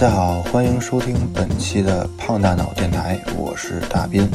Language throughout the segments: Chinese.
大家好，欢迎收听本期的胖大脑电台，我是大斌。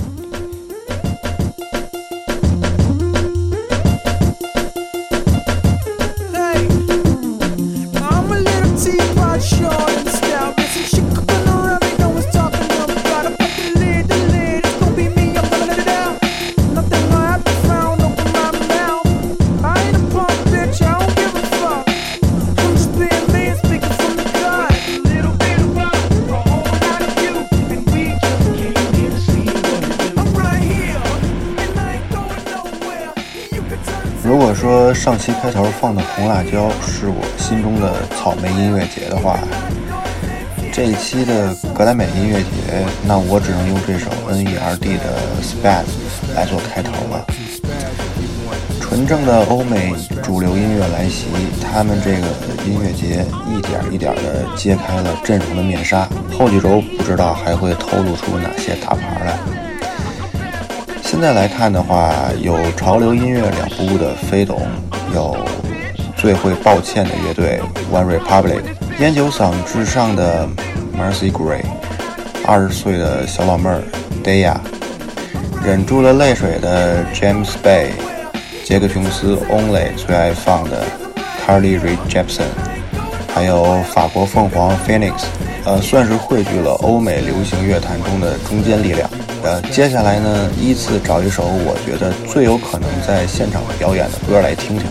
上期开头放的《红辣椒》是我心中的草莓音乐节的话，这一期的格莱美音乐节，那我只能用这首 N.E.R.D 的《Spaz》来做开头了。纯正的欧美主流音乐来袭，他们这个音乐节一点一点的揭开了阵容的面纱，后几周不知道还会透露出哪些大牌来。现在来看的话，有潮流音乐两不误的飞董，有最会抱歉的乐队 One Republic，烟酒嗓至上的 Mercy Gray，二十岁的小老妹儿 Daya，忍住了泪水的 James Bay，杰克琼斯 Only 最爱放的 Carly Rae Jepsen，还有法国凤凰 Phoenix，呃，算是汇聚了欧美流行乐坛中的中坚力量。接下来呢，依次找一首我觉得最有可能在现场表演的歌来听听。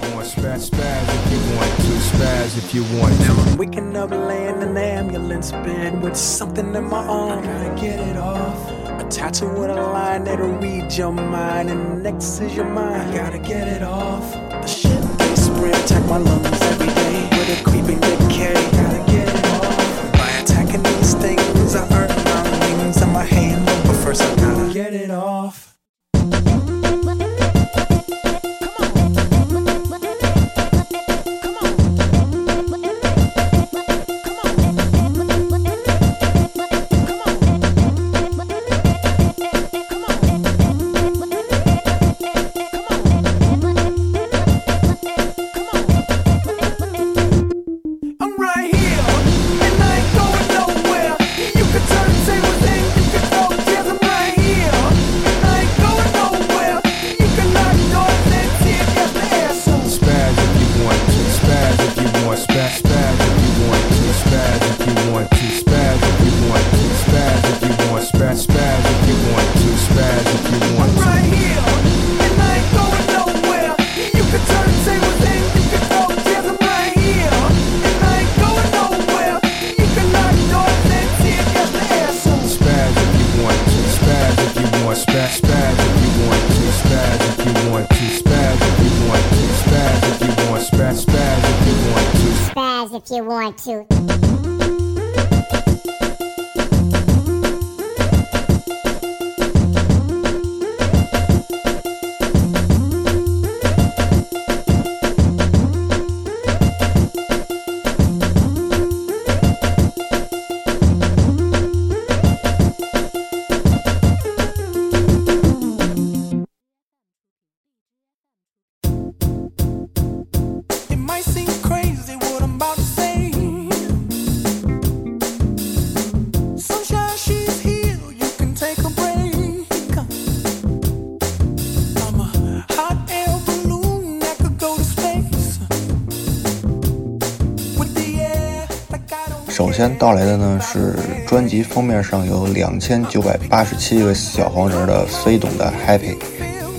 首先到来的呢是专辑封面上有两千九百八十七个小黄人的飞董的 Happy，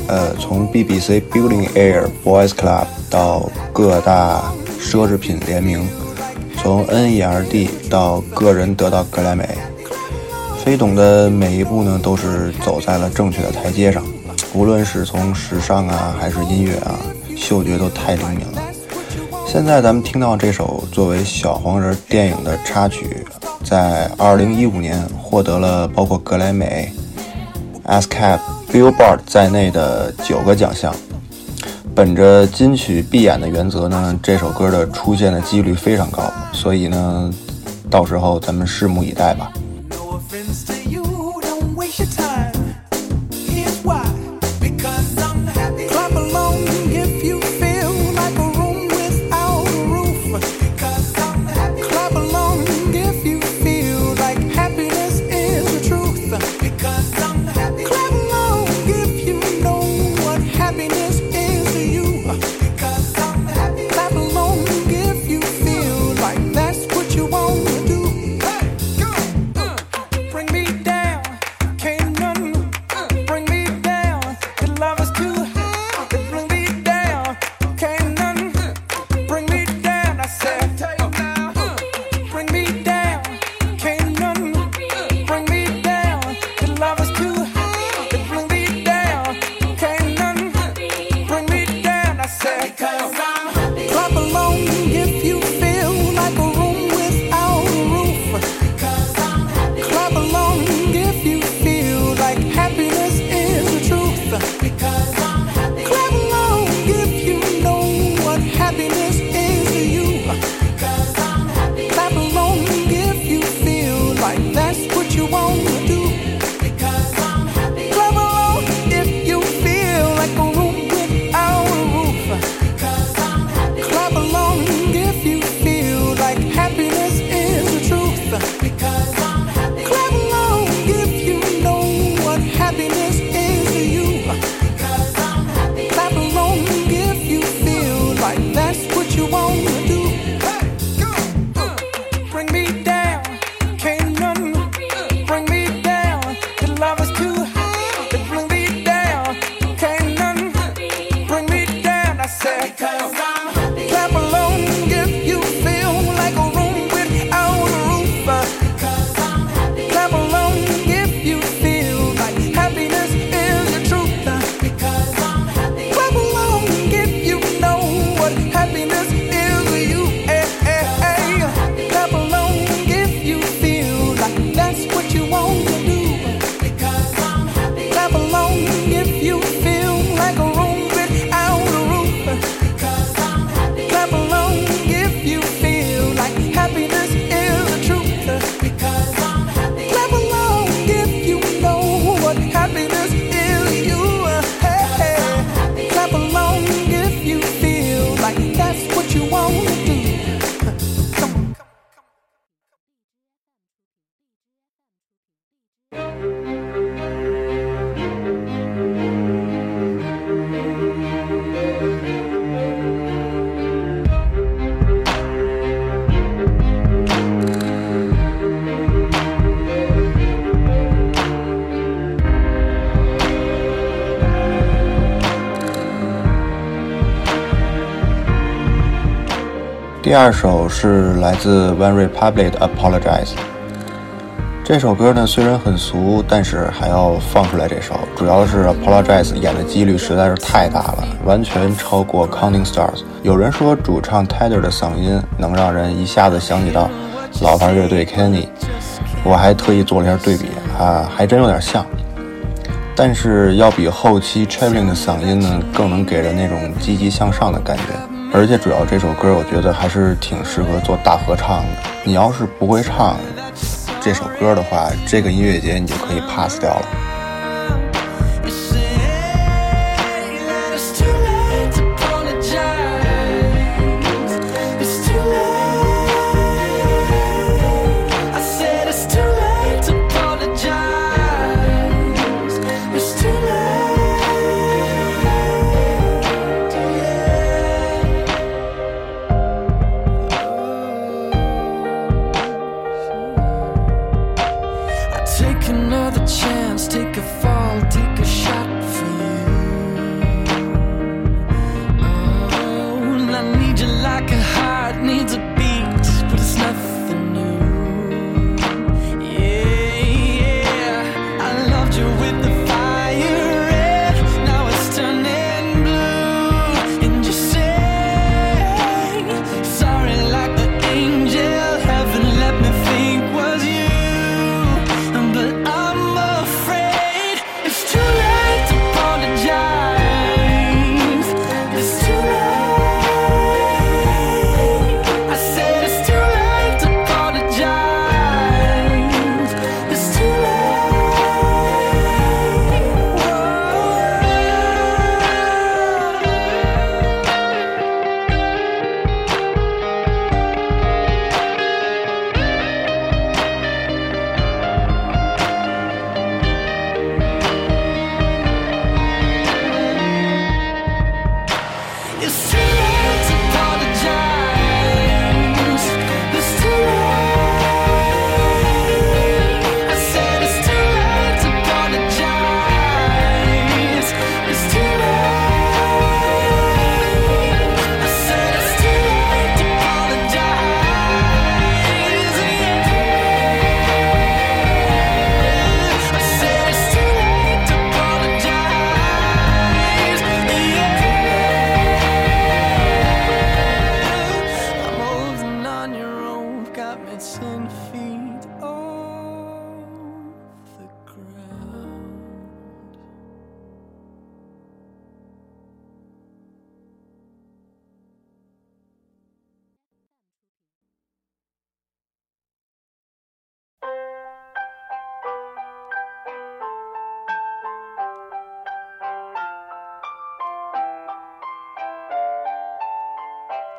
呃，从 BBC Building Air Boys Club 到各大奢侈品联名，从 NERD 到个人得到格莱美，飞董的每一步呢都是走在了正确的台阶上，无论是从时尚啊还是音乐啊，嗅觉都太灵敏了。现在咱们听到这首作为《小黄人》电影的插曲，在2015年获得了包括格莱美、s c a p、Billboard 在内的九个奖项。本着金曲必演的原则呢，这首歌的出现的几率非常高，所以呢，到时候咱们拭目以待吧。第二首是来自 One Republic 的 Apologize。这首歌呢虽然很俗，但是还要放出来这首，主要是 Apologize 演的几率实在是太大了，完全超过 Counting Stars。有人说主唱 Tyler 的嗓音能让人一下子想起到老牌乐队 Kenny，我还特意做了一下对比啊，还真有点像。但是要比后期 Traveling 的嗓音呢，更能给人那种积极向上的感觉。而且主要这首歌，我觉得还是挺适合做大合唱的。你要是不会唱这首歌的话，这个音乐节你就可以 pass 掉了。子。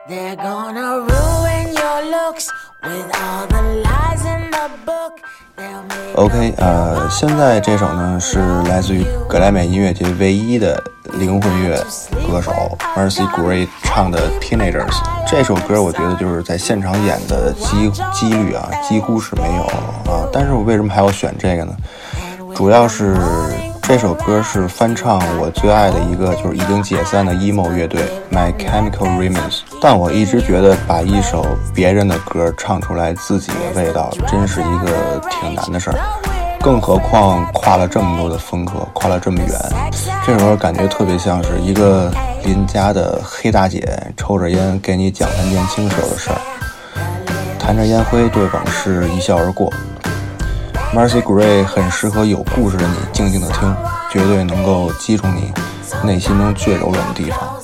They're gonna ruin your looks with all the lies in the book. They'll make OK，呃，现在这首呢是来自于格莱美音乐节唯一的灵魂乐歌手 Mercy Gray 唱的《Teenagers》。这首歌我觉得就是在现场演的几几率啊几乎是没有啊。但是我为什么还要选这个呢？主要是这首歌是翻唱我最爱的一个就是已经解散的 emo 乐队 My Chemical Romance。但我一直觉得把一首别人的歌唱出来自己的味道，真是一个挺难的事儿。更何况跨了这么多的风格，跨了这么远，这首歌感觉特别像是一个邻家的黑大姐抽着烟给你讲她年轻时候的事儿，弹着烟灰对往事一笑而过。Mercy Gray 很适合有故事的你静静的听，绝对能够击中你内心中最柔软的地方。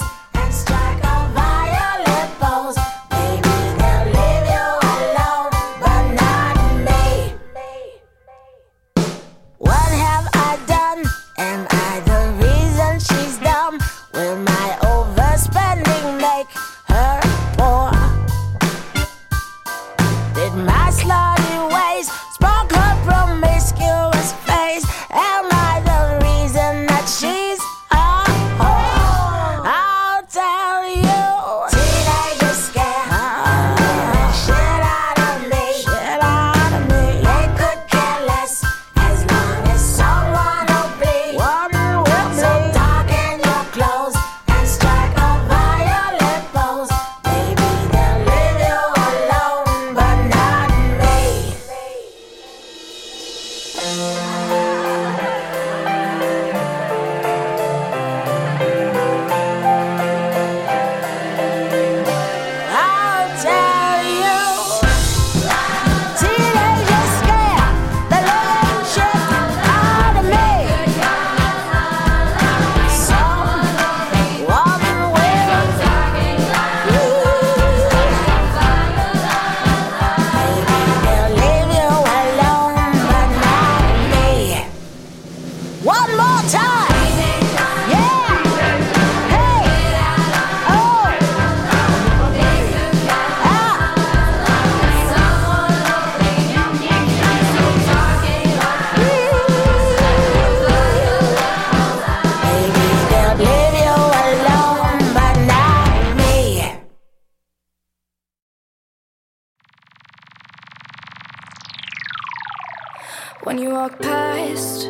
When you walk past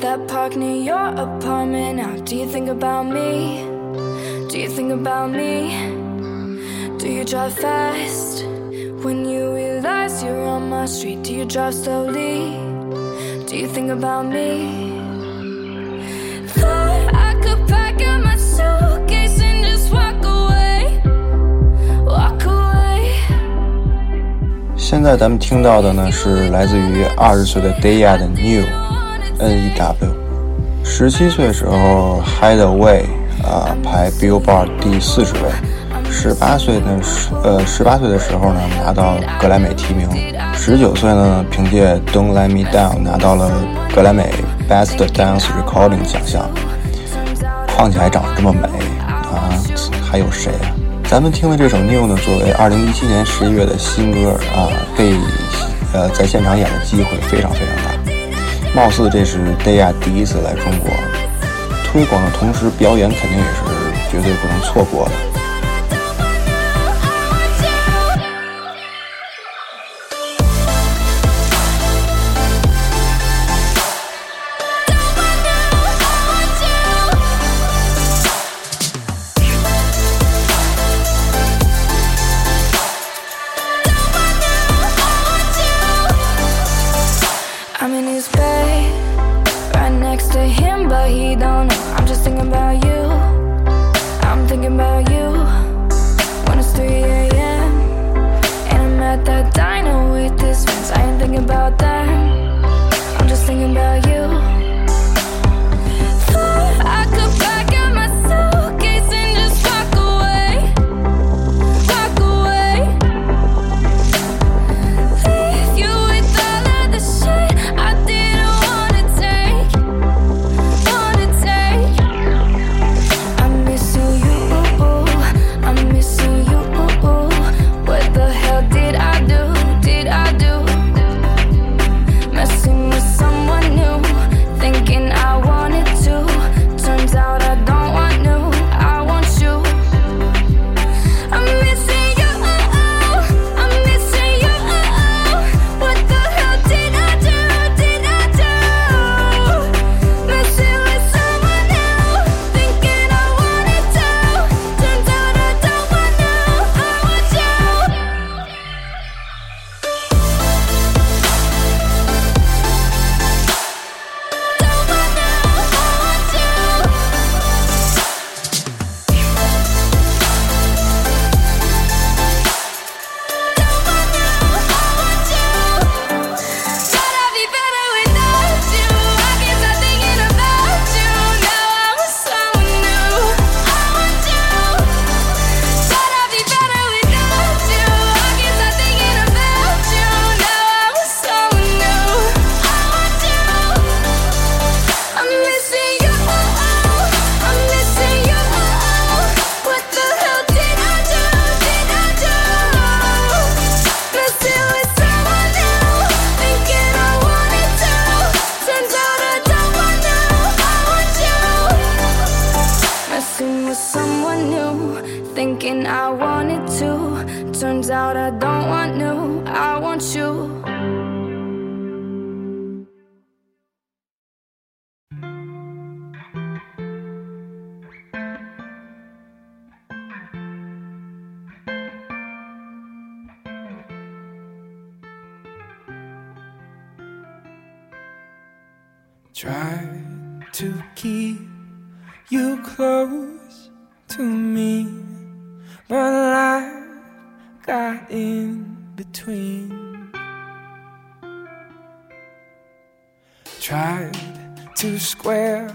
that park near your apartment now, do you think about me? Do you think about me? Do you drive fast? When you realize you're on my street, do you drive slowly? Do you think about me? 现在咱们听到的呢是来自于二十岁的 Daya 的 New N E W，十七岁时候 Hideaway 啊排 Billboard 第四十位，十八岁呢十呃十八岁的时候呢拿到格莱美提名，十九岁呢凭借 Don't Let Me Down 拿到了格莱美 Best Dance Recording 奖项，况且还长得这么美啊，还有谁啊？咱们听的这首《New》呢，作为二零一七年十一月的新歌啊，被呃在现场演的机会非常非常大。貌似这是 Daya 第一次来中国，推广的同时表演肯定也是绝对不能错过的。Thinking I wanted to, turns out I don't want new, I want you. Try to keep you close square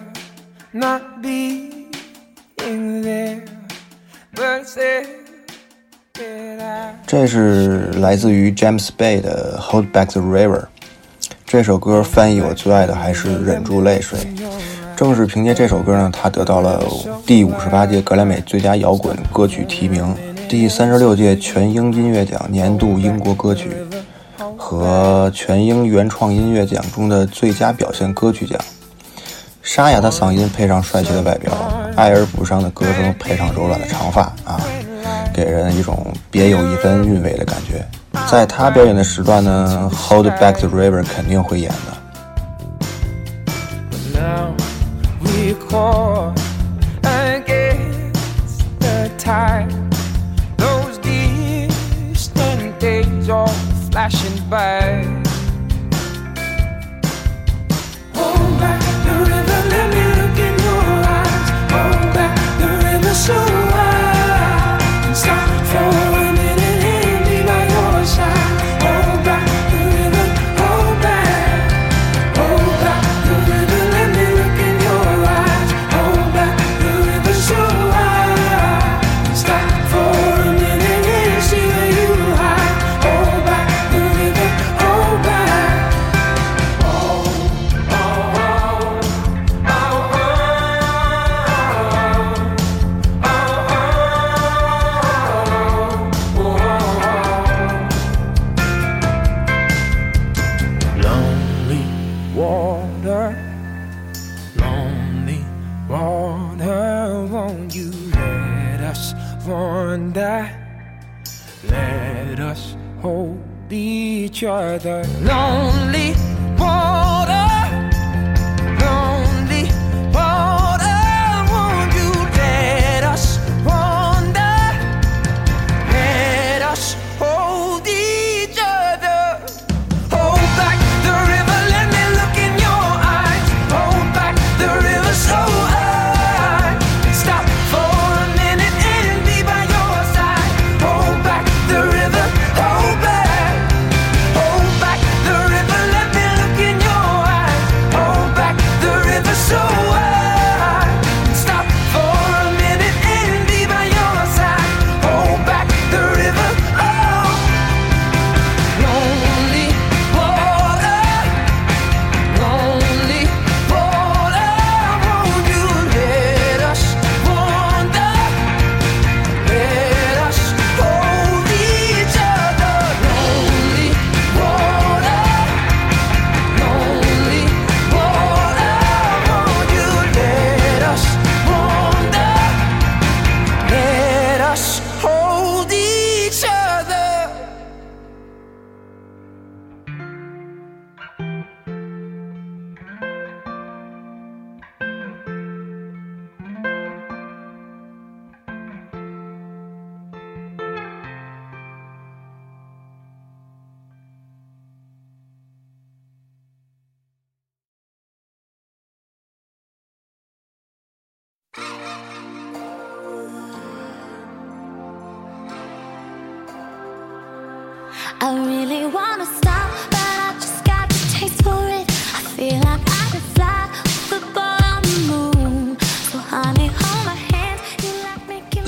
not be in there, but said that I. 这是来自于 James Bay 的《Hold Back the River》。这首歌翻译我最爱的还是《忍住泪水》。正是凭借这首歌呢，他得到了第五十八届格莱美最佳摇滚歌曲提名、第三十六届全英音乐奖年度英国歌曲和全英原创音乐奖中的最佳表现歌曲奖。沙哑的嗓音配上帅气的外表，爱而不伤的歌声配上柔软的长发啊，给人一种别有一番韵味的感觉。在他表演的时段呢，《Hold Back the River》肯定会演的。Flashing by.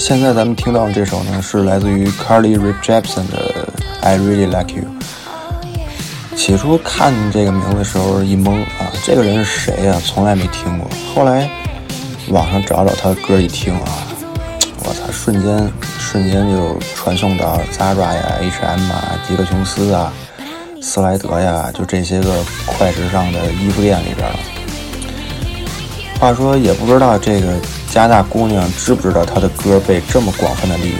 现在咱们听到的这首呢，是来自于 Carly Rae Jepsen 的《I Really Like You》。起初看这个名字的时候一懵啊，这个人是谁呀、从来没听过。后来网上找找他的歌一听啊，我操，瞬间瞬间就传送到 Zara 呀、H&M 啊、吉克琼斯啊、斯莱德呀，就这些个快时尚的衣服店里边了。话说，也不知道这个加拿大姑娘知不知道她的歌被这么广泛的利用。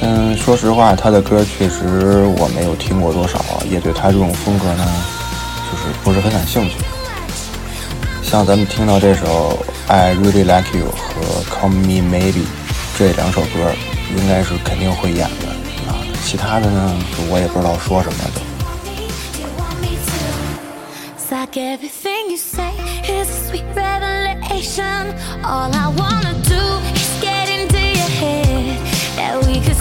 嗯，说实话，她的歌确实我没有听过多少，也对她这种风格呢，就是不是很感兴趣。像咱们听到这首《I Really Like You》和《Call Me Maybe》这两首歌，应该是肯定会演的啊。其他的呢，我也不知道说什么就。Like everything you say is a sweet revelation. All I wanna do is get into your head. That we could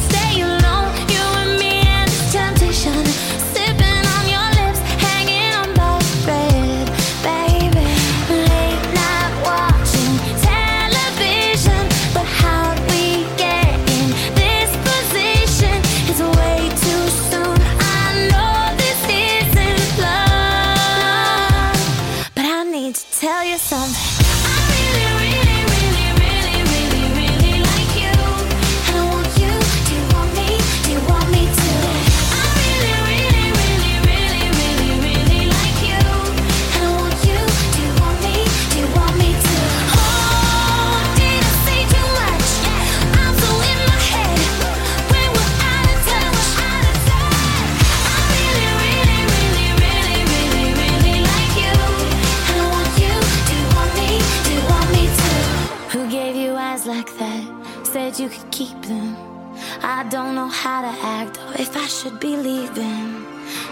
I don't know how to act or if I should be leaving.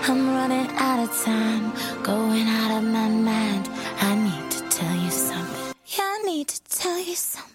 I'm running out of time, going out of my mind. I need to tell you something. Yeah, I need to tell you something.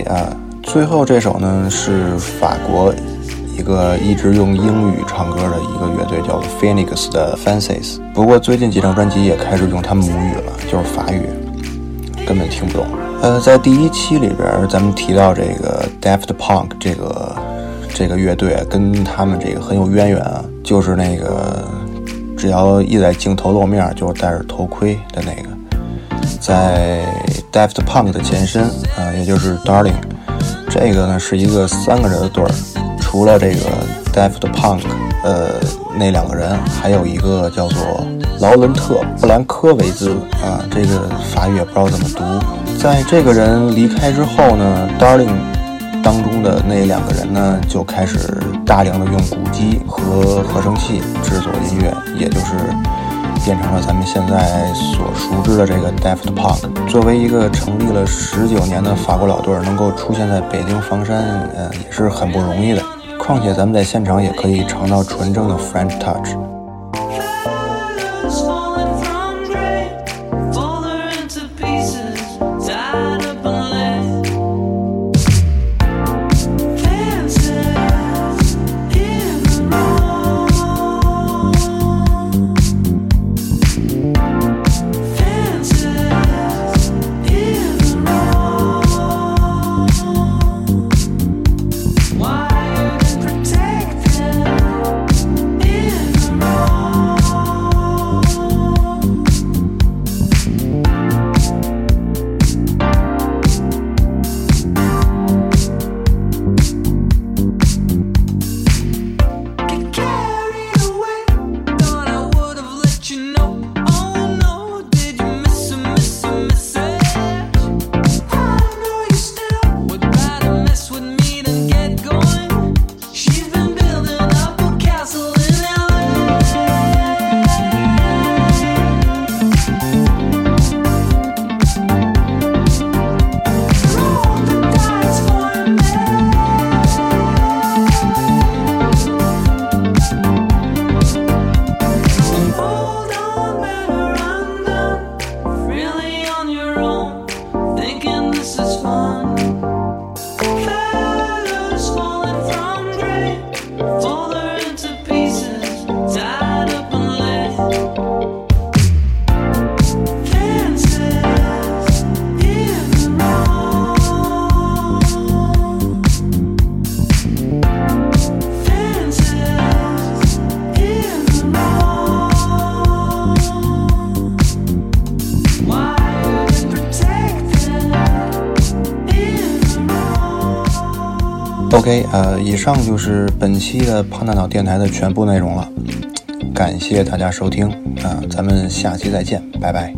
啊，最后这首呢是法国一个一直用英语唱歌的一个乐队，叫做 Phoenix 的 Fences。不过最近几张专辑也开始用他们母语了，就是法语，根本听不懂。呃，在第一期里边，咱们提到这个 Daft Punk 这个这个乐队跟他们这个很有渊源啊，就是那个只要一在镜头露面，就是戴着头盔的那个。在 Daft Punk 的前身啊、也就是 Darling，这个呢是一个三个人的队儿，除了这个 Daft Punk，呃，那两个人，还有一个叫做劳伦特·布兰科维兹啊，这个法语也不知道怎么读。在这个人离开之后呢，Darling 当中的那两个人呢，就开始大量的用鼓机和合成器制作音乐，也就是变成了咱们现在所熟知的这个 Deft Punk。作为一个成立了十九年的法国老队儿，能够出现在北京房山，呃，也是很不容易的。况且咱们在现场也可以尝到纯正的 French touch。是本期的胖大脑电台的全部内容了，感谢大家收听啊、咱们下期再见，拜拜。